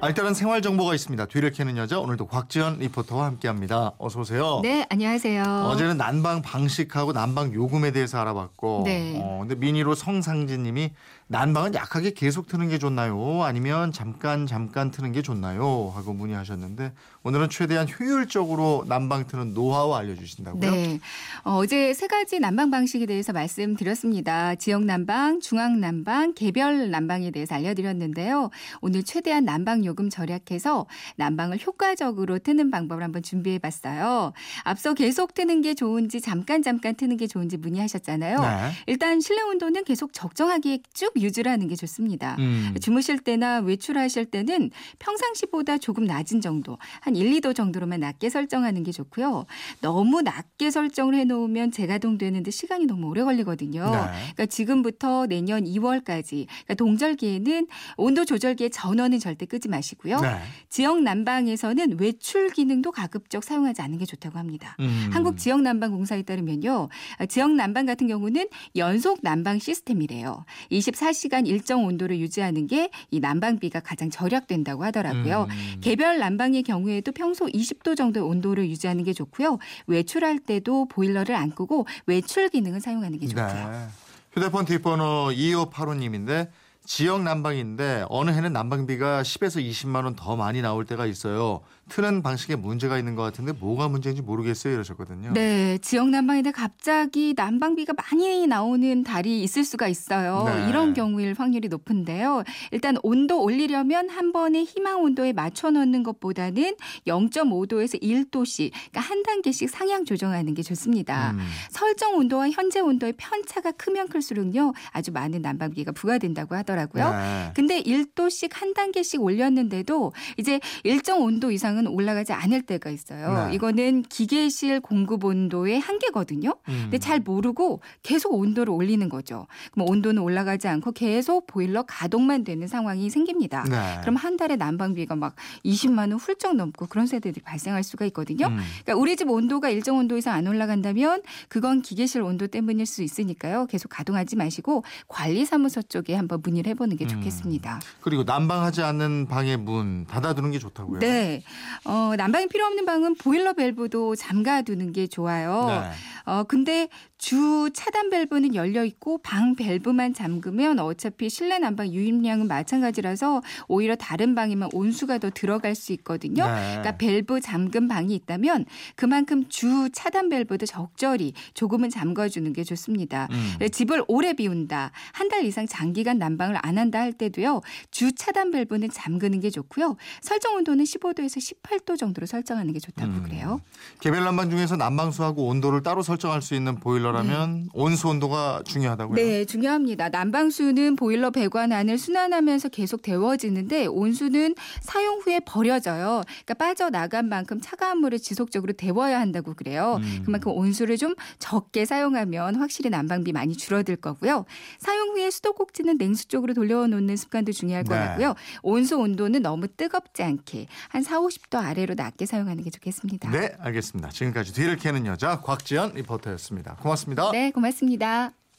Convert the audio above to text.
알뜰한 생활 정보가 있습니다. 뒤를 캐는 여자 오늘도 곽지연 리포터와 함께합니다. 어서 오세요. 네, 안녕하세요. 어제는 난방 방식하고 난방 요금에 대해서 알아봤고, 네. 어, 근데 미니로 성상진님이 난방은 약하게 계속 트는 게 좋나요? 아니면 잠깐 잠깐 트는 게 좋나요? 하고 문의하셨는데 오늘은 최대한 효율적으로 난방 트는 노하우 알려주신다고요? 네. 어, 어제 세 가지 난방 방식에 대해서 말씀드렸습니다. 지역 난방, 중앙 난방, 개별 난방에 대해서 알려드렸는데요. 오늘 최대한 난방 요금 절약해서 난방을 효과적으로 트는 방법을 한번 준비해 봤어요. 앞서 계속 트는 게 좋은지 잠깐 잠깐 트는 게 좋은지 문의하셨잖아요. 네. 일단 실내 온도는 계속 적정하게 쭉 유지를 하는 게 좋습니다. 음. 주무실 때나 외출하실 때는 평상시보다 조금 낮은 정도, 한 1, 2도 정도로만 낮게 설정하는 게 좋고요. 너무 낮게 설정을 해 놓으면 재가동되는데 시간이 너무 오래 걸리거든요. 네. 그러니까 지금부터 내년 2월까지 그러니까 동절기에는 온도 조절기의 전원은 절대 끄지 마 시고요. 네. 지역 난방에서는 외출 기능도 가급적 사용하지 않는 게 좋다고 합니다. 음. 한국 지역 난방 공사에 따르면요. 지역 난방 같은 경우는 연속 난방 시스템이래요. 24시간 일정 온도를 유지하는 게 이 난방비가 가장 절약된다고 하더라고요. 음. 개별 난방의 경우에도 평소 20도 정도의 온도를 유지하는 게 좋고요. 외출할 때도 보일러를 안 끄고 외출 기능을 사용하는 게 좋고요. 네. 휴대폰 뒷번호 2585님인데 지역 난방인데 어느 해는 난방비가 10에서 20만 원 더 많이 나올 때가 있어요. 트는 방식에 문제가 있는 것 같은데 뭐가 문제인지 모르겠어요 이러셨거든요. 네, 지역 난방인데 갑자기 난방비가 많이 나오는 달이 있을 수가 있어요. 네. 이런 경우일 확률이 높은데요. 일단 온도 올리려면 한 번에 희망 온도에 맞춰 놓는 것보다는 0.5도에서 1도씩, 그러니까 한 단계씩 상향 조정하는 게 좋습니다. 음. 설정 온도와 현재 온도의 편차가 크면 클수록요 아주 많은 난방비가 부과된다고 하더라고요. 네. 근데 1도씩 한 단계씩 올렸는데도 이제 일정 온도 이상은 올라가지 않을 때가 있어요. 네. 이거는 기계실 공급 온도의 한계거든요. 음. 근데 잘 모르고 계속 온도를 올리는 거죠. 그럼 온도는 올라가지 않고 계속 보일러 가동만 되는 상황이 생깁니다. 네. 그럼 한 달에 난방비가 막 20만 원 훌쩍 넘고 그런 세대들이 발생할 수가 있거든요. 음. 그러니까 우리 집 온도가 일정 온도 이상 안 올라간다면 그건 기계실 온도 때문일 수 있으니까요. 계속 가동하지 마시고 관리사무소 쪽에 한번 문의를 해보는 게 음. 좋겠습니다. 그리고 난방하지 않는 방의 문 닫아두는 게 좋다고요. 네. 어, 난방이 필요 없는 방은 보일러 밸브도 잠가두는 게 좋아요. 네. 어, 근데 주 차단 밸브는 열려 있고 방 밸브만 잠그면 어차피 실내 난방 유입량은 마찬가지라서 오히려 다른 방이면 온수가 더 들어갈 수 있거든요. 네. 그러니까 밸브 잠근 방이 있다면 그만큼 주 차단 밸브도 적절히 조금은 잠궈 주는 게 좋습니다. 음. 네, 집을 오래 비운다, 한 달 이상 장기간 난방을 안 한다 할 때도요, 주 차단 밸브는 잠그는 게 좋고요. 설정 온도는 15도에서 18도 정도로 설정하는 게 좋다고 음. 그래요. 개별 난방 중에서 난방수하고 온도를 따로 설정할 수 있는 보일러라면 온수 온도가 중요하다고요. 네, 중요합니다. 난방수는 보일러 배관 안을 순환하면서 계속 데워지는데 온수는 사용 후에 버려져요. 그러니까 빠져나간 만큼 차가운 물을 지속적으로 데워야 한다고 그래요. 음. 그만큼 온수를 좀 적게 사용하면 확실히 난방비 많이 줄어들 거고요. 사용 후에 수도꼭지는 냉수 쪽 으로 돌려놓는 습관도 중요할 것 네. 같고요. 온수 온도는 너무 뜨겁지 않게 한 4, 50도 아래로 낮게 사용하는 게 좋겠습니다. 네, 알겠습니다. 지금까지 뒤를 캐는 여자 곽지연 리포터였습니다. 고맙습니다. 네, 고맙습니다.